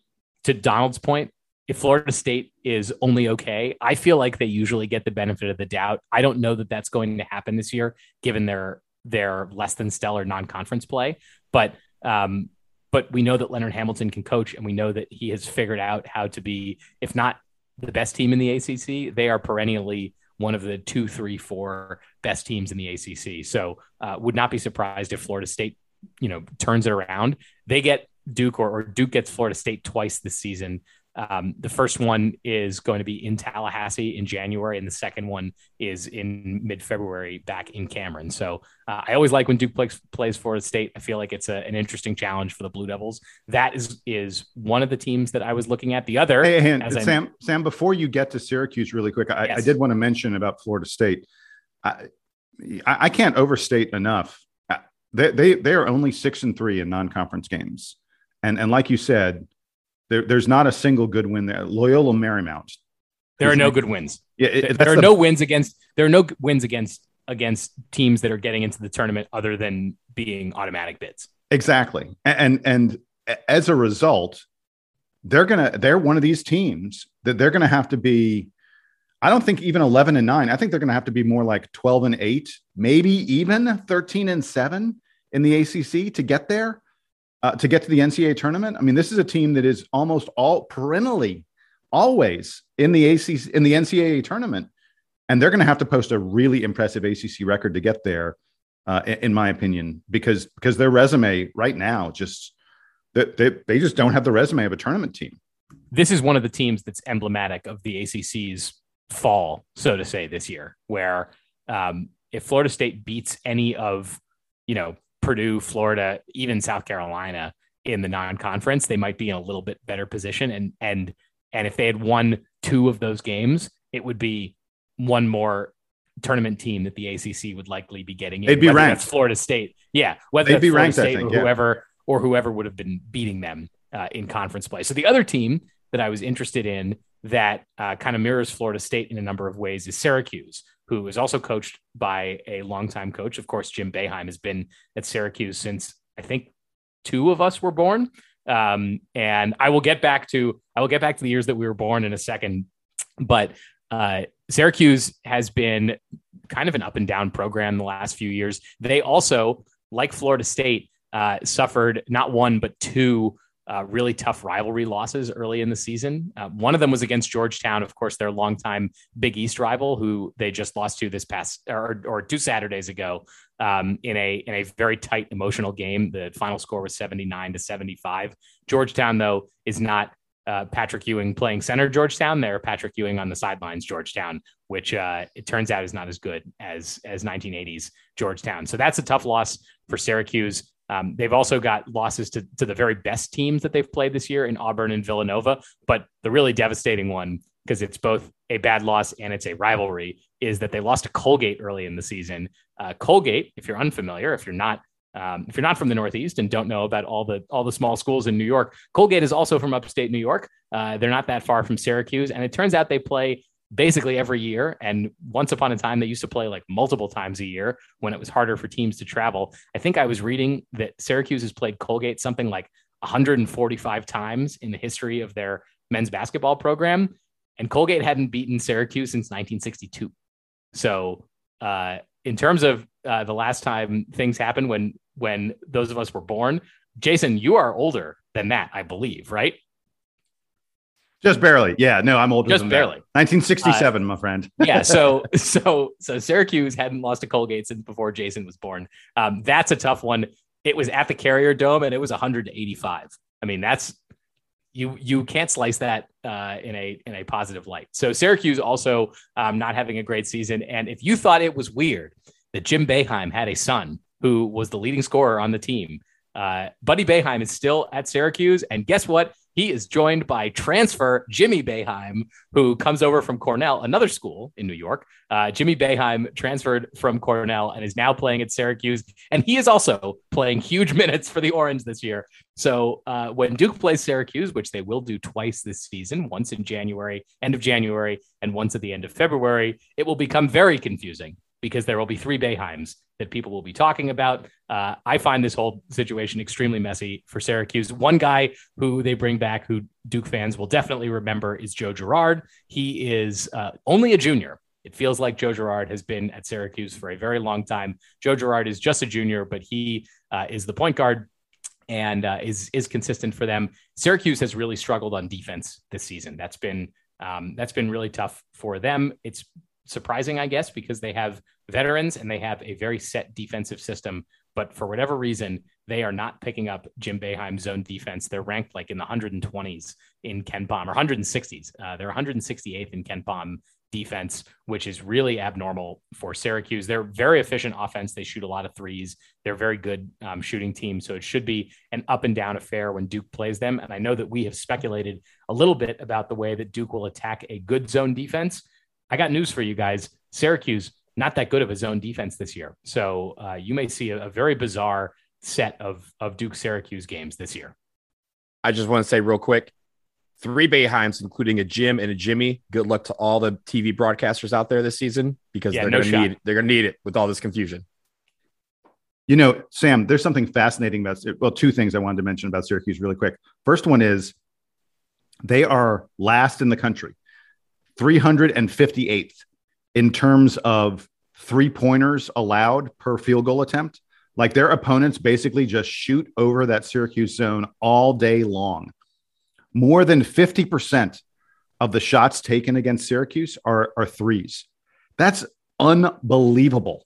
to Donald's point, if Florida State is only okay, I feel like they usually get the benefit of the doubt. I don't know that that's going to happen this year, given their their less than stellar non conference play. But um, but we know that Leonard Hamilton can coach, and we know that he has figured out how to be, if not the best team in the ACC, they are perennially one of the two, three, four best teams in the ACC. So uh, would not be surprised if Florida State, you know, turns it around. They get Duke or, or Duke gets Florida State twice this season. Um, the first one is going to be in Tallahassee in January, and the second one is in mid February back in Cameron. So uh, I always like when Duke plays, plays Florida State. I feel like it's a, an interesting challenge for the Blue Devils. That is is one of the teams that I was looking at. The other, hey, hey, Sam, Sam, before you get to Syracuse, really quick, I, yes. I did want to mention about Florida State. I, I can't overstate enough. Uh, they, they they are only six and three in non conference games, and and like you said there, there's not a single good win there. Loyola Marymount. There are no good wins. Yeah, it, there are the, no wins against. There are no wins against against teams that are getting into the tournament other than being automatic bids. Exactly, and and, and as a result, they're gonna they're one of these teams that they're gonna have to be. I don't think even 11 and 9. I think they're going to have to be more like 12 and 8, maybe even 13 and 7 in the ACC to get there uh, to get to the NCAA tournament. I mean, this is a team that is almost all perennially always in the ACC in the NCAA tournament, and they're going to have to post a really impressive ACC record to get there, uh, in my opinion, because because their resume right now just they, they they just don't have the resume of a tournament team. This is one of the teams that's emblematic of the ACC's fall, so to say, this year, where um, if Florida State beats any of you know Purdue, Florida, even South Carolina in the non-conference, they might be in a little bit better position. And and and if they had won two of those games, it would be one more tournament team that the ACC would likely be getting. In, They'd be ranked. Florida State, yeah. Whether they'd be Florida ranked, State think, or yeah. whoever or whoever would have been beating them uh, in conference play. So the other team that I was interested in that uh, kind of mirrors Florida State in a number of ways is Syracuse, who is also coached by a longtime coach. Of course, Jim Boeheim has been at Syracuse since I think two of us were born. Um, and I will get back to I will get back to the years that we were born in a second. But uh, Syracuse has been kind of an up and down program the last few years. They also, like Florida State, uh, suffered not one but two uh, really tough rivalry losses early in the season. Uh, one of them was against Georgetown, of course, their longtime Big East rival, who they just lost to this past or, or two Saturdays ago um, in a in a very tight emotional game. The final score was seventy nine to seventy five. Georgetown, though, is not uh, Patrick Ewing playing center Georgetown. They're Patrick Ewing on the sidelines Georgetown, which uh, it turns out is not as good as as 1980s Georgetown. So that's a tough loss for Syracuse. Um, they've also got losses to, to the very best teams that they've played this year in Auburn and Villanova. But the really devastating one, because it's both a bad loss and it's a rivalry, is that they lost to Colgate early in the season. Uh, Colgate, if you're unfamiliar, if you're not um, if you're not from the Northeast and don't know about all the all the small schools in New York, Colgate is also from upstate New York. Uh, they're not that far from Syracuse, and it turns out they play basically every year. And once upon a time, they used to play like multiple times a year when it was harder for teams to travel. I think I was reading that Syracuse has played Colgate something like 145 times in the history of their men's basketball program. And Colgate hadn't beaten Syracuse since 1962. So, uh, in terms of uh, the last time things happened when when those of us were born, Jason, you are older than that, I believe, right? Just barely. Yeah. No, I'm older. Just barely. That. 1967, uh, my friend. [laughs] yeah. So, [laughs] so, so Syracuse hadn't lost to Colgate since before Jason was born. Um, that's a tough one. It was at the Carrier Dome and it was 185. I mean, that's you you can't slice that uh, in a in a positive light. So Syracuse also um, not having a great season. And if you thought it was weird that Jim Boeheim had a son who was the leading scorer on the team, uh, Buddy Boeheim is still at Syracuse, and guess what? He is joined by transfer Jimmy Boeheim, who comes over from Cornell, another school in New York. Uh, Jimmy Boeheim transferred from Cornell and is now playing at Syracuse. And he is also playing huge [laughs] minutes for the Orange this year. So uh, when Duke plays Syracuse, which they will do twice this season, once in January, end of January, and once at the end of February, it will become very confusing because there will be three Boeheims that people will be talking about. Uh, I find this whole situation extremely messy for Syracuse. One guy who they bring back, who Duke fans will definitely remember, is Joe Girard. He is uh, only a junior. It feels like Joe Girard has been at Syracuse for a very long time. Joe Girard is just a junior, but he uh, is the point guard and uh, is is consistent for them. Syracuse has really struggled on defense this season. That's been um, that's been really tough for them. It's surprising, I guess, because they have veterans and they have a very set defensive system. But for whatever reason, they are not picking up Jim Boeheim's zone defense. They're ranked like in the 120s in KenPom or 160s. Uh, they're 168th in KenPom defense, which is really abnormal for Syracuse. They're very efficient offense. They shoot a lot of threes. They're very good um, shooting team. So it should be an up and down affair when Duke plays them. And I know that we have speculated a little bit about the way that Duke will attack a good zone defense. I got news for you guys. Syracuse, not that good of a zone defense this year. So uh, you may see a, a, very bizarre set of, of Duke Syracuse games this year. I just want to say real quick three Boeheims, including a Jim and a Jimmy. Good luck to all the TV broadcasters out there this season because yeah, they're no going to need they're going to need it with all this confusion. You know, Sam, there's something fascinating about well, two things I wanted to mention about Syracuse really quick. First one is they are last in the country 358th in terms of three pointers allowed per field goal attempt. Like their opponents basically just shoot over that Syracuse zone all day long. More than 50% of the shots taken against Syracuse are, are threes. That's unbelievable.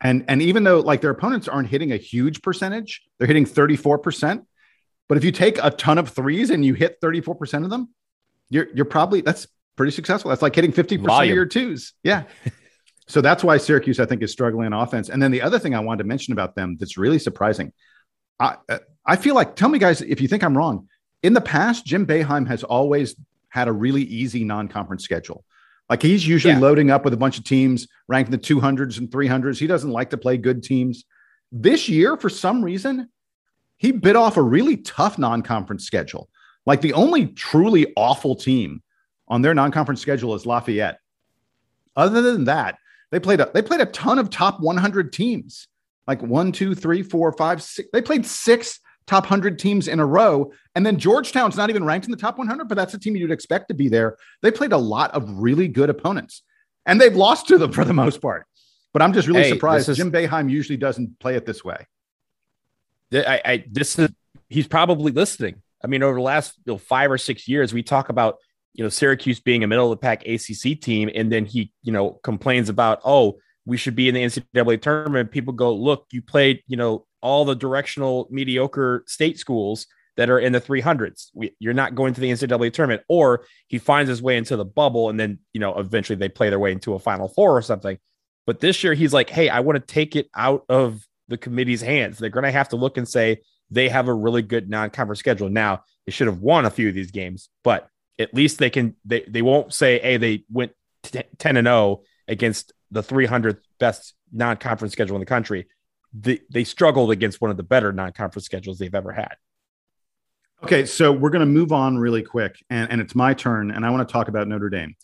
And, and even though like their opponents aren't hitting a huge percentage, they're hitting 34%. But if you take a ton of threes and you hit 34% of them, you're, you're probably that's pretty successful. That's like hitting 50% Volume. of your twos. Yeah. [laughs] so that's why Syracuse, I think, is struggling on offense. And then the other thing I wanted to mention about them that's really surprising. I, uh, I feel like, tell me guys, if you think I'm wrong, in the past, Jim Boeheim has always had a really easy non-conference schedule. Like he's usually yeah. loading up with a bunch of teams ranked in the 200s and 300s. He doesn't like to play good teams. This year, for some reason, he bit off a really tough non-conference schedule. Like the only truly awful team on their non-conference schedule is Lafayette. Other than that, they played a, they played a ton of top 100 teams, like one, two, three, four, five, six. They played six top 100 teams in a row. And then Georgetown's not even ranked in the top 100, but that's a team you'd expect to be there. They played a lot of really good opponents and they've lost to them for the most part. But I'm just really hey, surprised. Is, Jim Boeheim usually doesn't play it this way. I, I this is he's probably listening. I mean, over the last you know, five or six years, we talk about you know Syracuse being a middle of the pack ACC team, and then he you know complains about oh we should be in the NCAA tournament. People go look, you played you know all the directional mediocre state schools that are in the 300s. We, you're not going to the NCAA tournament, or he finds his way into the bubble, and then you know eventually they play their way into a Final Four or something. But this year he's like, hey, I want to take it out of the committee's hands. They're going to have to look and say they have a really good non-conference schedule. Now they should have won a few of these games, but at least they can. They they won't say, hey, they went 10 and 0 against the 300th best non-conference schedule in the country. They, they struggled against one of the better non-conference schedules they've ever had. Okay, so we're going to move on really quick, and, and it's my turn, and I want to talk about Notre Dame.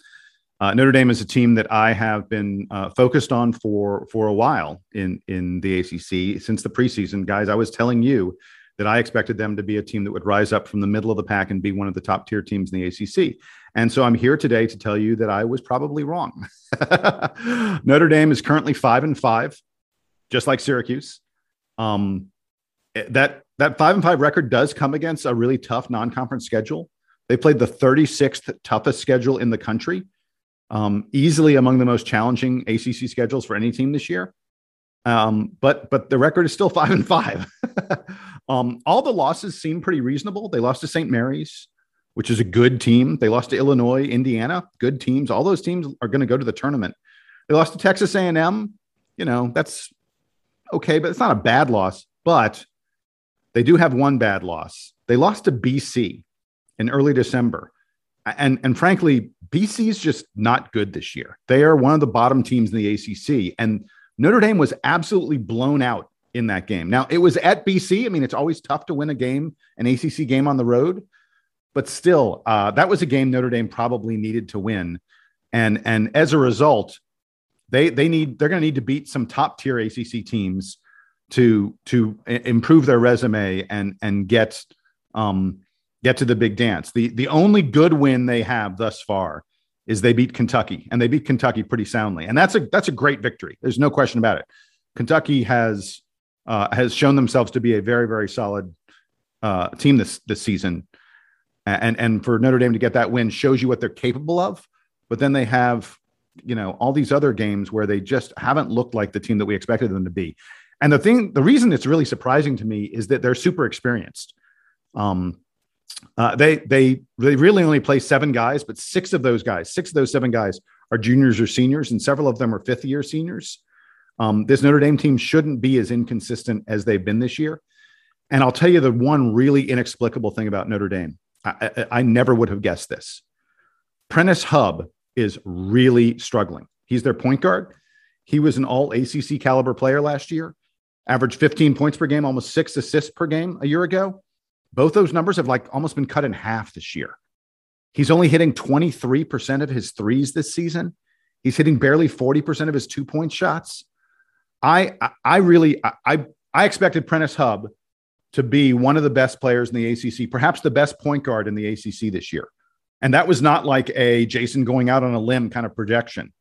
Uh, Notre Dame is a team that I have been uh, focused on for for a while in in the ACC since the preseason. Guys, I was telling you that I expected them to be a team that would rise up from the middle of the pack and be one of the top tier teams in the ACC. And so I'm here today to tell you that I was probably wrong. [laughs] Notre Dame is currently five and five, just like Syracuse. Um, that that five and five record does come against a really tough non-conference schedule. They played the 36th toughest schedule in the country um, easily among the most challenging ACC schedules for any team this year. Um, but but the record is still [laughs] five and five. [laughs] um, all the losses seem pretty reasonable. They lost to St. Mary's, which is a good team. They lost to Illinois, Indiana, good teams. All those teams are going to go to the tournament. They lost to Texas A&M. You know that's okay, but it's not a bad loss. But they do have one bad loss. They lost to BC in early December and and frankly, BC is just not good this year. They are one of the bottom teams in the ACC, and Notre Dame was absolutely blown out in that game. Now it was at BC. I mean, it's always tough to win a game, an ACC game on the road, but still, uh, that was a game Notre Dame probably needed to win, and and as a result, they they need they're going to need to beat some top tier ACC teams to to improve their resume and and get um get to the big dance. The the only good win they have thus far is they beat Kentucky, and they beat Kentucky pretty soundly, and that's a that's a great victory. There's no question about it. Kentucky has uh, has shown themselves to be a very very solid uh, team this this season, and and for Notre Dame to get that win shows you what they're capable of. But then they have you know all these other games where they just haven't looked like the team that we expected them to be. And the thing, the reason it's really surprising to me is that they're super experienced. Um, uh, they they they really only play seven guys, but six of those guys, six of those seven guys, are juniors or seniors, and several of them are fifth year seniors. Um, this Notre Dame team shouldn't be as inconsistent as they've been this year. And I'll tell you the one really inexplicable thing about Notre Dame. I, I, I never would have guessed this. Prentice Hubb is really struggling. He's their point guard. He was an all ACC caliber player last year, averaged 15 points per game, almost six assists per game a year ago. Both those numbers have like almost been cut in half this year. He's only hitting 23% of his threes this season. He's hitting barely 40% of his two point shots. I, I really, I, I expected Prentice Hubb to be one of the best players in the ACC, perhaps the best point guard in the ACC this year. And that was not like a Jason going out on a limb kind of projection.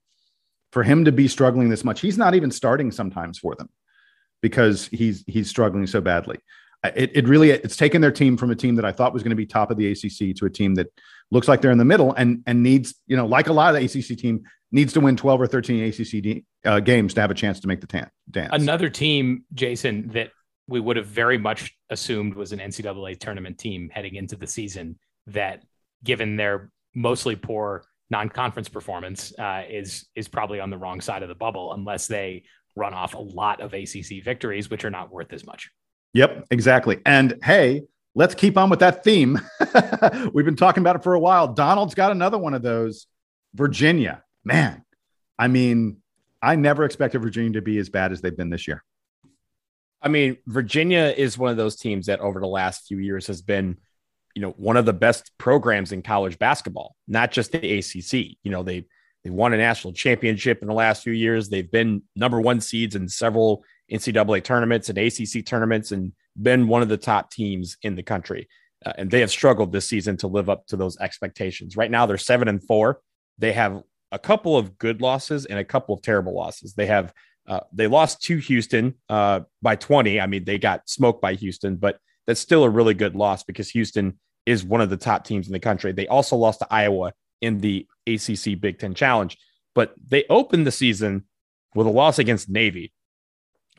For him to be struggling this much, he's not even starting sometimes for them because he's he's struggling so badly it, it really it's taken their team from a team that I thought was going to be top of the ACC to a team that looks like they're in the middle and and needs you know like a lot of the ACC team needs to win 12 or 13 ACC uh, games to have a chance to make the tan- dance. Another team, Jason, that we would have very much assumed was an NCAA tournament team heading into the season that given their mostly poor non-conference performance uh, is is probably on the wrong side of the bubble unless they run off a lot of ACC victories which are not worth as much. Yep, exactly. And hey, let's keep on with that theme. [laughs] We've been talking about it for a while. Donald's got another one of those. Virginia, man. I mean, I never expected Virginia to be as bad as they've been this year. I mean, Virginia is one of those teams that over the last few years has been you know, one of the best programs in college basketball, not just the ACC. You know, they they won a national championship in the last few years. They've been number one seeds in several NCAA tournaments and ACC tournaments, and been one of the top teams in the country. Uh, and they have struggled this season to live up to those expectations. Right now, they're seven and four. They have a couple of good losses and a couple of terrible losses. They have uh, they lost to Houston uh, by 20. I mean, they got smoked by Houston, but that's still a really good loss because Houston is one of the top teams in the country. They also lost to Iowa in the ACC Big Ten Challenge, but they opened the season with a loss against Navy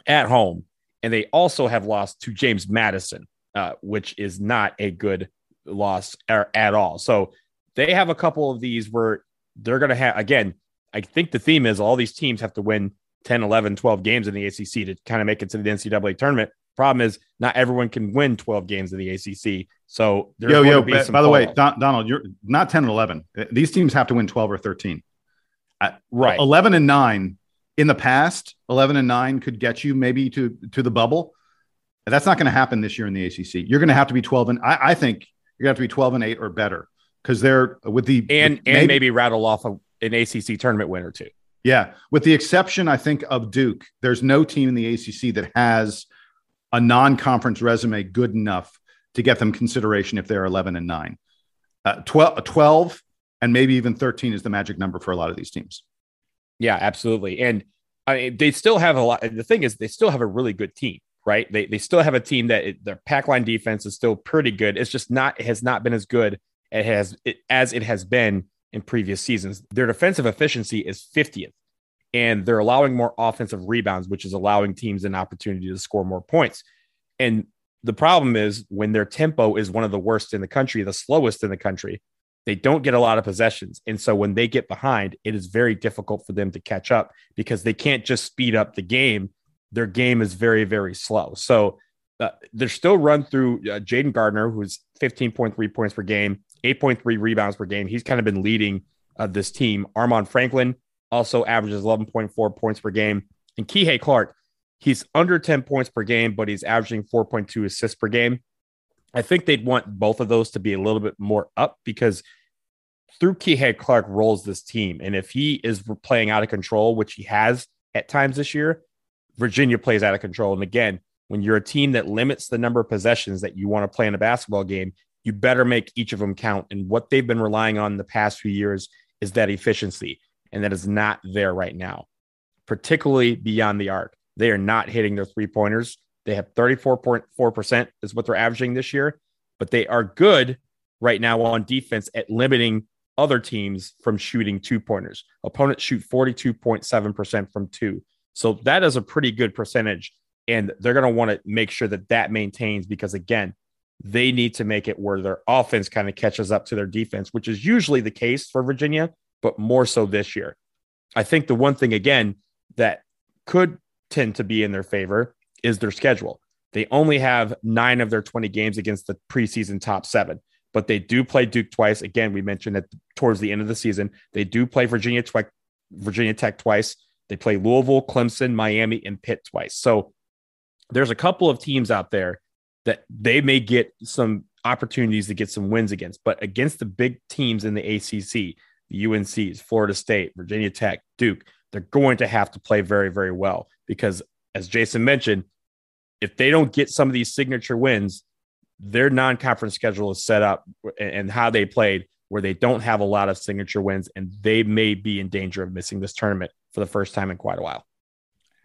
at home. And they also have lost to James Madison, uh, which is not a good loss er, at all. So they have a couple of these where they're going to have, again, I think the theme is all these teams have to win 10, 11, 12 games in the ACC to kind of make it to the NCAA tournament. Problem is, not everyone can win 12 games in the ACC. So there's yo, yo, by, by the way, Don, Donald, you're not 10 and 11. These teams have to win 12 or 13. right. 11 and 9 in the past, 11 and 9 could get you maybe to, to the bubble. That's not going to happen this year in the ACC. You're going to have to be 12 and I, I think you're going to have to be 12 and 8 or better because they're with the and and maybe rattle off a, an ACC tournament win or two. Yeah, with the exception, I think of Duke. There's no team in the ACC that has a non-conference resume good enough to get them consideration if they're 11 and 9 uh, 12, 12 and maybe even 13 is the magic number for a lot of these teams yeah absolutely. And I mean, they still have a lot the thing is they still have a really good team right? They, they still have a team that it, their pack line defense is still pretty good. It's just not it has not been as good it has it, as it has been in previous seasons. Their defensive efficiency is 50th and they're allowing more offensive rebounds, which is allowing teams an opportunity to score more points. And the problem is when their tempo is one of the worst in the country, the slowest in the country, they don't get a lot of possessions. And so when they get behind, it is very difficult for them to catch up because they can't just speed up the game. Their game is very, very slow. So uh, they're still run through uh, Jayden Gardner, who's 15.3 points per game, 8.3 rebounds per game. He's kind of been leading uh, this team. Armaan Franklin, also averages 11.4 points per game. And Kihei Clark, he's under 10 points per game, but he's averaging 4.2 assists per game. I think they'd want both of those to be a little bit more up because through Kihei Clark rolls this team. And if he is playing out of control, which he has at times this year, Virginia plays out of control. And again, when you're a team that limits the number of possessions that you want to play in a basketball game, you better make each of them count. And what they've been relying on the past few years is that efficiency and that is not there right now, particularly beyond the arc. They are not hitting their three pointers. They have 34.4% is what they're averaging this year, but they are good right now on defense at limiting other teams from shooting two pointers. Opponents shoot 42.7% from two. So that is a pretty good percentage. And they're going to want to make sure that that maintains because, again, they need to make it where their offense kind of catches up to their defense, which is usually the case for Virginia but more so this year. I think the one thing, again, that could tend to be in their favor is their schedule. They only have nine of their 20 games against the preseason top seven, but they do play Duke twice. Again, we mentioned it towards the end of the season. They do play Virginia, Virginia Tech twice. They play Louisville, Clemson, Miami, and Pitt twice. So there's a couple of teams out there that they may get some opportunities to get some wins against, but against the big teams in the ACC, the UNCs, Florida State, Virginia Tech, Duke, they're going to have to play very, very well because, as Jason mentioned, if they don't get some of these signature wins, their non conference schedule is set up and how they played where they don't have a lot of signature wins and they may be in danger of missing this tournament for the first time in quite a while.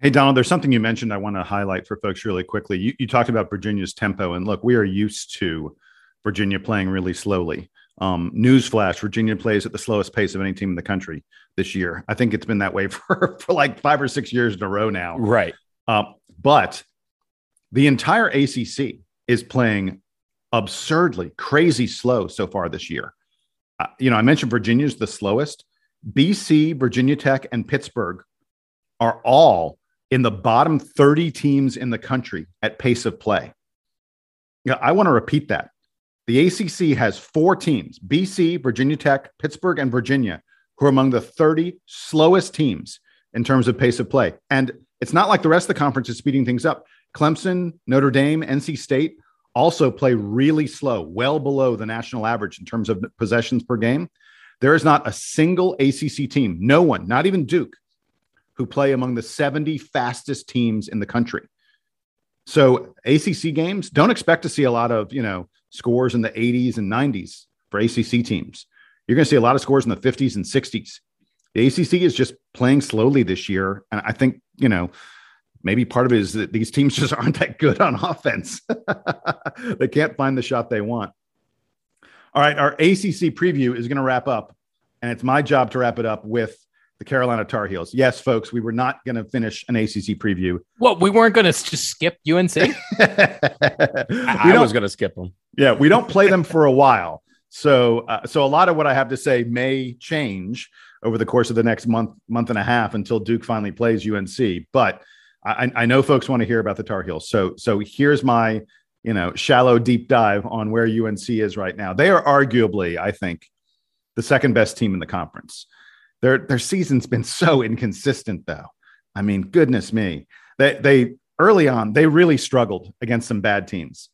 Hey, Donald, there's something you mentioned I want to highlight for folks really quickly. You, you talked about Virginia's tempo, and look, we are used to Virginia playing really slowly. Um, newsflash: Virginia plays at the slowest pace of any team in the country this year. I think it's been that way [laughs] for for like five or six years in a row now. Right. Uh, but the entire ACC is playing absurdly crazy slow so far this year. Uh, you know, I mentioned Virginia's the slowest. BC, Virginia Tech, and Pittsburgh are all in the bottom 30 teams in the country at pace of play. Yeah, I want to repeat that. The ACC has four teams BC, Virginia Tech, Pittsburgh, and Virginia, who are among the 30 slowest teams in terms of pace of play. And it's not like the rest of the conference is speeding things up. Clemson, Notre Dame, NC State, also play really slow, well below the national average in terms of possessions per game. There is not a single ACC team, no one, not even Duke, who play among the 70 fastest teams in the country. So ACC games, don't expect to see a lot of, you know, scores in the 80s and 90s for ACC teams. You're going to see a lot of scores in the 50s and 60s. The ACC is just playing slowly this year. And I think, you know, maybe part of it is that these teams [laughs] just aren't that good on offense. [laughs] they can't find the shot they want. All right, our ACC preview is going to wrap up, and it's my job to wrap it up with the Carolina Tar Heels. Yes, folks, we were not going to finish an ACC preview. Well, we weren't going to just skip UNC. [laughs] I, was going to skip them. Yeah, we don't play them for a while, so uh, so a lot of what I have to say may change over the course of the next month month and a half until Duke finally plays UNC. But I, I know folks want to hear about the Tar Heels. So so here's my you know shallow deep dive on where UNC is right now. They are arguably, I think, the second best team in the conference. Their their season's been so inconsistent though. I mean, goodness me. They they early on they really struggled against some bad teams.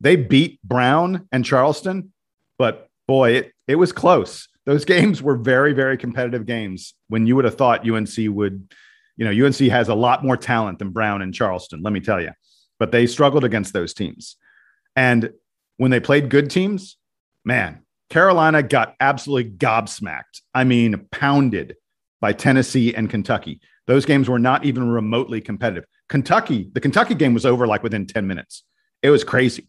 They beat Brown and Charleston, but boy, it, it was close. Those [laughs] games were very, very competitive games when you would have thought UNC would you know, UNC has a lot more talent than Brown and Charleston, let me tell you. But they struggled against those teams. And when they played good teams, man, Carolina got absolutely gobsmacked. I mean, pounded by Tennessee and Kentucky. Those games were not even remotely competitive. Kentucky, the Kentucky game was over like within 10 minutes. It was crazy.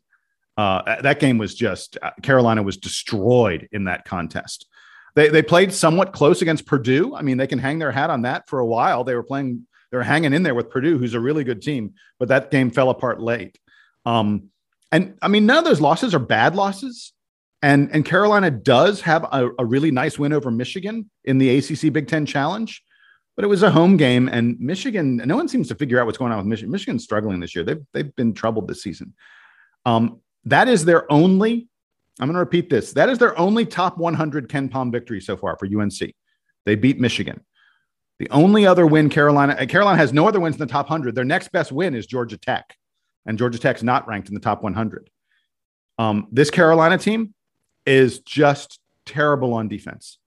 Uh, that game was just, uh, Carolina was destroyed in that contest. They they played somewhat close against Purdue. I mean, they can hang their hat on that for a while. They were playing, they were hanging in there with Purdue, who's a really good team, but that game fell apart late. Um, and I mean, none of those losses are bad losses. And and Carolina does have a, a really nice win over Michigan in the ACC Big Ten Challenge, but it was a home game, and Michigan. No one seems to figure out what's going on with Michigan. Michigan's struggling this year. They've they've been troubled this season. Um, that is their only I'm going to repeat this. That is their only top 100 KenPom victory so far for UNC. They beat Michigan. The only other win Carolina, Carolina has no other wins in the top 100. Their next best win is Georgia Tech, and Georgia Tech's not ranked in the top 100. Um, this Carolina team is just terrible on defense.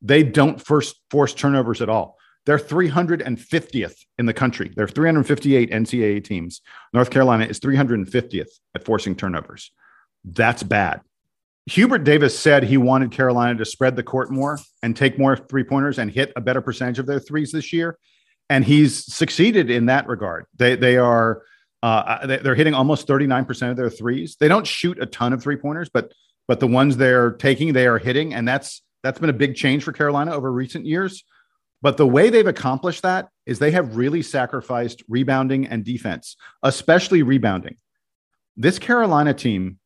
They don't first force turnovers at all. They're 350th in the country. They're 358 NCAA teams. North Carolina is 350th at forcing turnovers. That's bad. Hubert Davis said he wanted Carolina to spread the court more and take more three pointers and hit a better percentage of their threes this year. And he's succeeded in that regard. They, they are, uh, they're hitting almost 39% of their threes. They don't shoot a ton of three pointers, but, but the ones they're taking, they are hitting. And that's, that's been a big change for Carolina over recent years. But the way they've accomplished that is they have really sacrificed rebounding and defense, especially rebounding. This Carolina team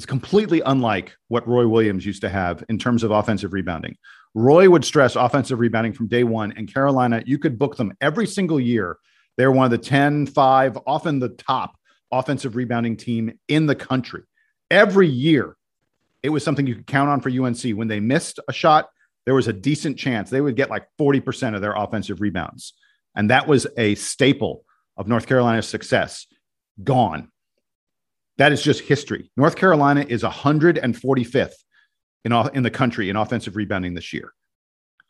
is completely unlike what Roy Williams used to have in terms of offensive rebounding. Roy would stress offensive rebounding from day one, and Carolina, you could book them every single year. They're one of the 10, 5, often the top offensive rebounding team in the country. Every year, it was something you could count on for UNC. When they missed a shot, there was a decent chance they would get like 40% of their offensive rebounds. And that was a staple of North Carolina's success. Gone that is just history. North Carolina is 145th in, in the country in offensive rebounding this year.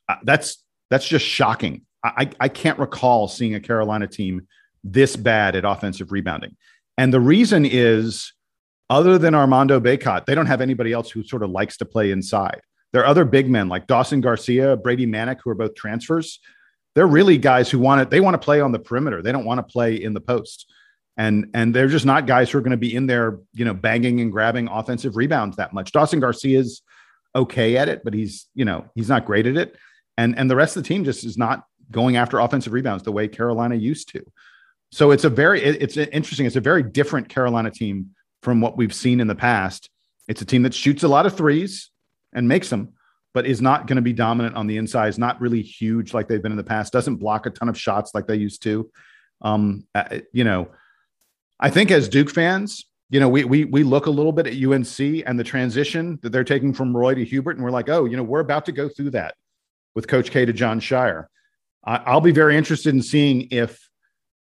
Uh, that's that's just shocking. I, I can't recall seeing a Carolina team this bad at offensive rebounding. And the reason is, other than Armando Bacot, they don't have anybody else who sort of likes to play inside. There are other big men like Dawson Garcia, Brady Manek, who are both transfers. They're really guys who want to, they want to play on the perimeter. They don't want to play in the post and and they're just not guys who are going to be in there, you know, banging and grabbing offensive rebounds that much. Dawson Garcia's okay at it, but he's you know he's not great at it, and and the rest of the team just is not going after offensive rebounds the way Carolina used to. So it's a very it, it's interesting. It's a very different Carolina team from what we've seen in the past. It's a team that shoots a lot of threes and makes them, but is not going to be dominant on the inside. Is not really huge like they've been in the past. Doesn't block a ton of shots like they used to. Um, uh, you know, I think as Duke fans, you know, we we we look a little bit at UNC and the transition that they're taking from Roy to Hubert, and we're like, oh, you know, we're about to go through that with Coach K to Jon Scheyer. I, will be very interested in seeing if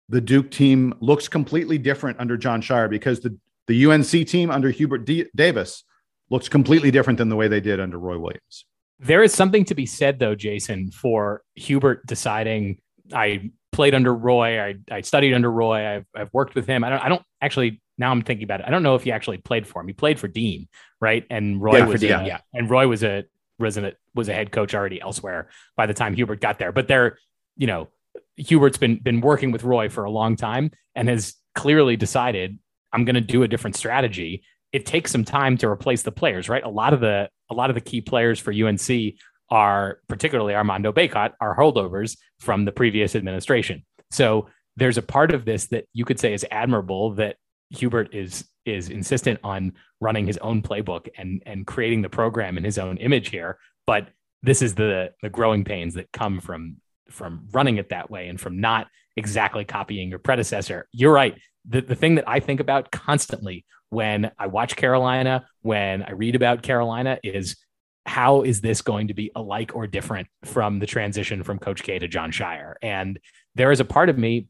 the Duke team looks completely different under Jon Scheyer because the the UNC team under Hubert D- Davis looks completely different than the way they did under Roy Williams. There is something to be said, though, Jason, for Hubert deciding I played under Roy. I, I studied under Roy. I've, I've worked with him. I don't, I don't actually, now I'm thinking about it. I don't know if he actually played for him. He played for Dean, right? And Roy Yeah, was, for Dean, yeah. and Roy was a, a, was a head coach already elsewhere by the time Hubert got there. But they're, you know, Hubert's been, been working with Roy for a long time and has clearly decided I'm going to do a different strategy. It takes some time to replace the players, right? A lot of the, a lot of the key players for UNC are particularly Armando Bacot are holdovers from the previous administration. So there's a part of this that you could say is admirable that Hubert is is insistent on running his own playbook and and creating the program in his own image here. But this is the the growing pains that come from from running it that way and from not exactly copying your predecessor. You're right. The the thing that I think about constantly when I watch Carolina, when I read about Carolina is how is this going to be alike or different from the transition from Coach K to Jon Scheyer? And there is a part of me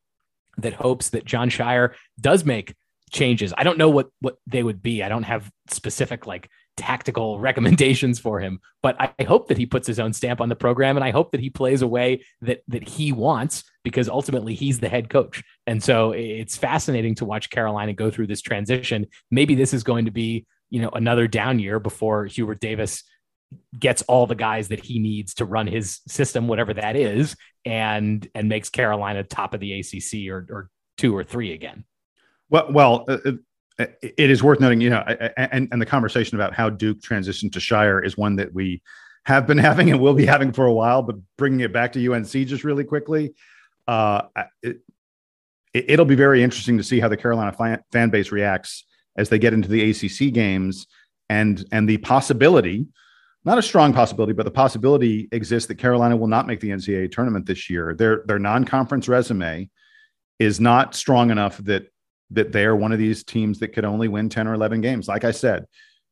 that hopes that Jon Scheyer does make changes. I don't know what what they would be. I don't have specific like tactical [laughs] recommendations for him, but I, hope that he puts his own stamp on the program and I hope that he plays a way that that he wants because ultimately he's the head coach. And so it's fascinating to watch Carolina go through this transition. Maybe this is going to be, you know, another down year before Hubert Davis gets all the guys that he needs to run his system, whatever that is, and and makes Carolina top of the ACC or or two or three again. Well, well, uh, uh, it is worth noting, you know, and and the conversation about how Duke transitioned to Scheyer is one that we have been [laughs] having and will be having for a while. But bringing it back to UNC just really quickly, uh, it, it'll be very interesting to see how the Carolina fan, fan base reacts as they get into the ACC games, and and the possibility, not a strong possibility, but the possibility exists that Carolina will not make the NCAA tournament this year. Their their non conference resume is not strong enough that that they're one of these teams that could only win 10 or 11 games. Like I said,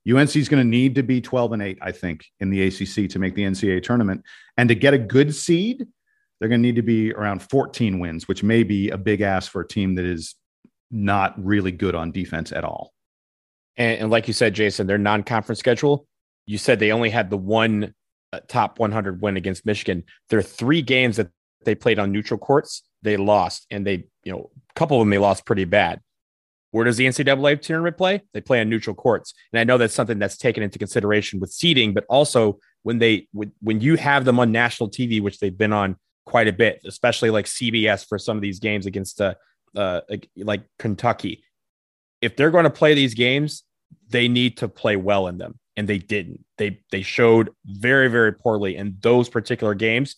UNC is going to need to be 12 and 8, I think, in the ACC to make the NCAA tournament. And to get a good seed, they're going to need to be around 14 wins, which may be a big ask for a team that is not really good on defense at all. And, and like you said, Jason, their non conference schedule, you said they only had the one uh, top 100 win against Michigan. There are three games that they played on neutral courts. They lost, and they, you know, a couple of them they lost pretty bad. Where does the NCAA tournament play? They play on neutral courts, and I know that's something that's taken into consideration with seeding, but also when they when, when you have them on national TV, which they've been on quite a bit, especially like CBS for some of these games against uh, uh like Kentucky. If they're going to play these games, they need to play well in them, and they didn't. They they showed very very poorly in those particular games.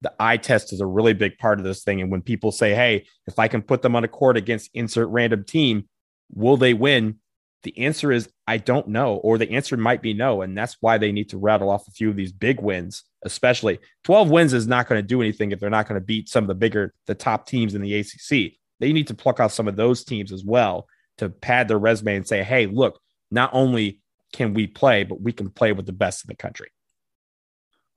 The eye test is a really big part of this thing, and when people say, "Hey, if I can put them on a court against insert random team," will they win? The answer is I don't know, or the answer might be no. And that's why they need to rattle off a few of these big wins, especially 12 wins is not going to do anything if they're not going to beat some of the bigger, the top teams in the ACC. They need to pluck out some of those teams as well to pad their resume and say, hey, look, not only can we play, but we can play with the best in the country.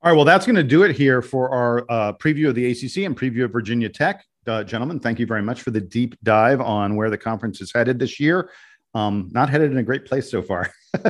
All right, well, that's going to do it here for our uh, preview of the ACC and preview of Virginia Tech. Uh, gentlemen, thank you very much for the deep dive on where the conference is headed this year. Um, not headed in a great place so far. [laughs]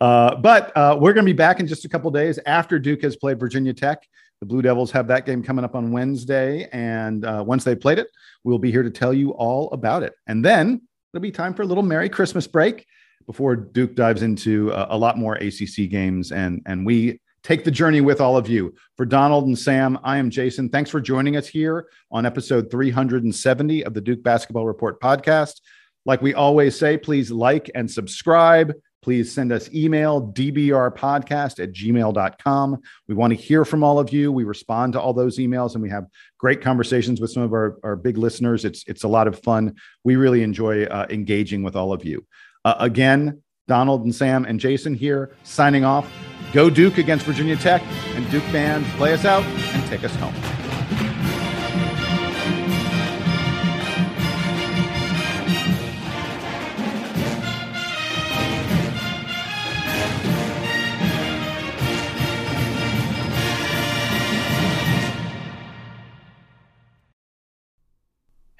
uh, but uh, we're going to be back in just a couple days after Duke has played Virginia Tech. The Blue Devils have that game coming up on Wednesday. And uh, once they played it, we'll be here to tell you all about it. And then it'll be time for a little Merry Christmas break before Duke dives into a, a lot more ACC games. And, and we take the journey with all of you. For Donald and Sam, I am Jason. Thanks for joining us here on episode 370 of the Duke Basketball Report podcast. Like we always say, please like and subscribe. Please send us email, dbrpodcast at gmail.com. We want to hear from all of you. We respond to all those emails and we have great conversations with some of our, our big listeners. It's, it's a lot of fun. We really enjoy uh, engaging with all of you. Uh, again, Donald and Sam and Jason here signing off. Go Duke against Virginia Tech and Duke fans, play us out and take us home.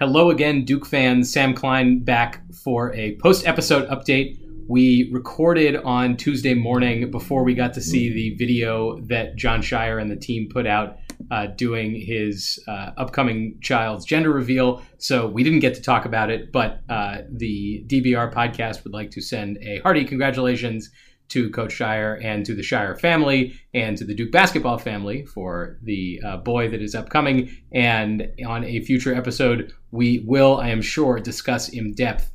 Hello again, Duke fans. Sam Klein back for a post episode update. We recorded on Tuesday morning before we got to see the video that Jon Scheyer and the team put out uh, doing his uh, upcoming child's gender reveal. So we didn't get to talk about it, but uh, the DBR podcast would like to send a hearty congratulations to Coach Scheyer and to the Scheyer family and to the Duke basketball family for the uh, boy that is upcoming. And on a future episode, we will, I am sure, discuss in depth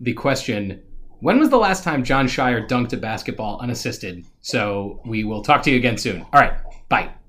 the question when was the last time Jon Scheyer dunked a basketball unassisted? So we will talk to you again soon. All right, bye.